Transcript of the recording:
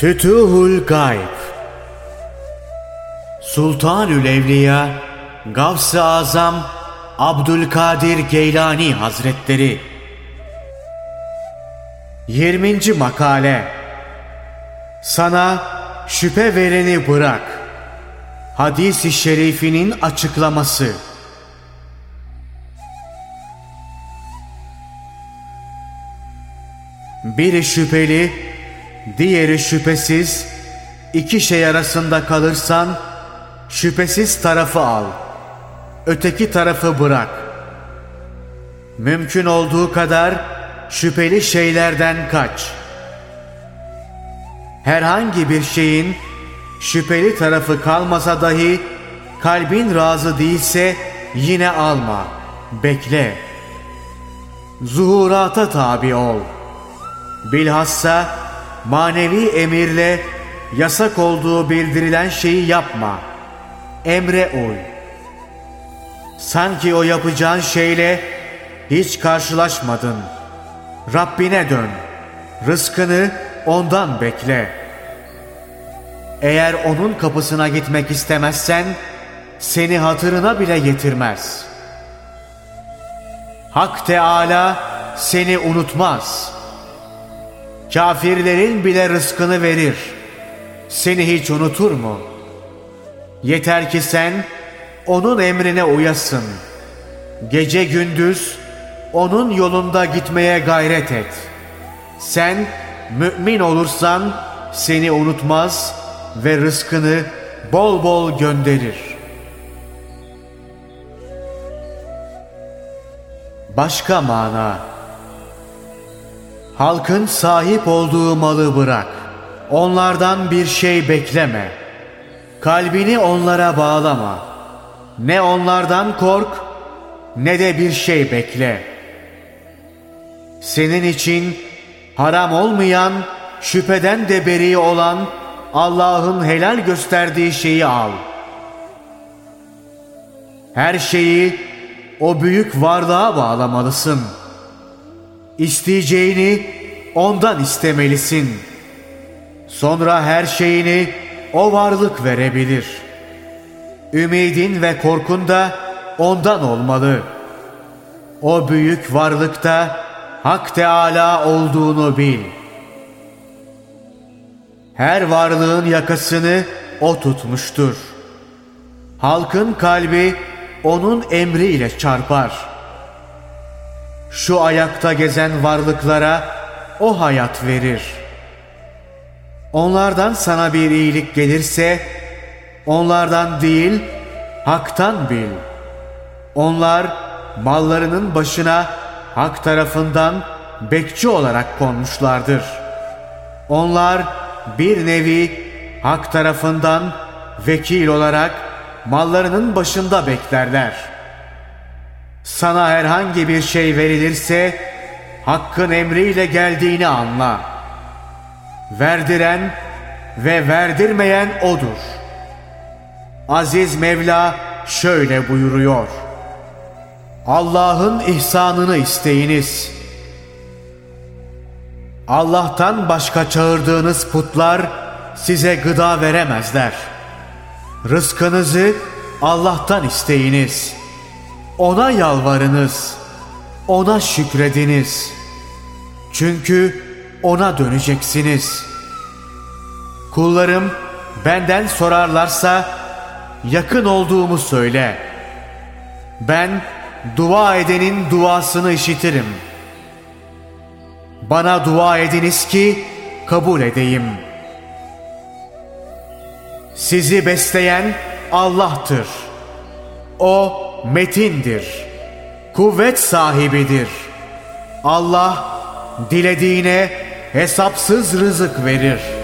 Fütuhul Gayb. Sultanül Evliya Gavs-ı Azam Abdülkadir Geylani Hazretleri. 20. Makale. Sana şüphe vereni bırak. Hadis-i şerifinin açıklaması. Biri şüpheli, diğeri şüphesiz, iki şey arasında kalırsan, şüphesiz tarafı al, öteki tarafı bırak. Mümkün olduğu kadar şüpheli şeylerden kaç. Herhangi bir şeyin şüpheli tarafı kalmasa dahi, kalbin razı değilse yine alma, bekle. Zuhurata tabi ol.'' Bilhassa manevi emirle yasak olduğu bildirilen şeyi yapma. Emre uy. Sanki o yapacağın şeyle hiç karşılaşmadın. Rabbine dön. Rızkını ondan bekle. Eğer onun kapısına gitmek istemezsen seni hatırına bile getirmez. Hak Teala seni unutmaz.'' Kafirlerin bile rızkını verir. Seni hiç unutur mu? Yeter ki sen onun emrine uyasın. Gece gündüz onun yolunda gitmeye gayret et. Sen mümin olursan seni unutmaz ve rızkını bol bol gönderir. Başka mana Halkın sahip olduğu malı bırak. Onlardan bir şey bekleme. Kalbini onlara bağlama. Ne onlardan kork ne de bir şey bekle. Senin için haram olmayan, şüpheden de beri olan Allah'ın helal gösterdiği şeyi al. Her şeyi o büyük varlığa bağlamalısın.'' İsteyeceğini ondan istemelisin. Sonra her şeyini o varlık verebilir. Ümidin ve korkun da ondan olmalı. O büyük varlıkta Hak Teala olduğunu bil. Her varlığın yakasını o tutmuştur. Halkın kalbi onun emriyle çarpar.'' Şu ayakta gezen varlıklara o hayat verir. Onlardan sana bir iyilik gelirse, onlardan değil, haktan bil. Onlar mallarının başına hak tarafından bekçi olarak konmuşlardır. Onlar bir nevi hak tarafından vekil olarak mallarının başında beklerler.'' Sana herhangi bir şey verilirse hakkın emriyle geldiğini anla. Verdiren ve verdirmeyen odur. Aziz Mevla şöyle buyuruyor. Allah'ın ihsanını isteyiniz. Allah'tan başka çağırdığınız putlar size gıda veremezler. Rızkınızı Allah'tan isteyiniz.'' Ona yalvarınız, ona şükrediniz. Çünkü ona döneceksiniz. Kullarım benden sorarlarsa yakın olduğumu söyle. Ben dua edenin duasını işitirim. Bana dua ediniz ki kabul edeyim. Sizi besleyen Allah'tır. O metindir. Kuvvet sahibidir. Allah dilediğine hesapsız rızık verir.''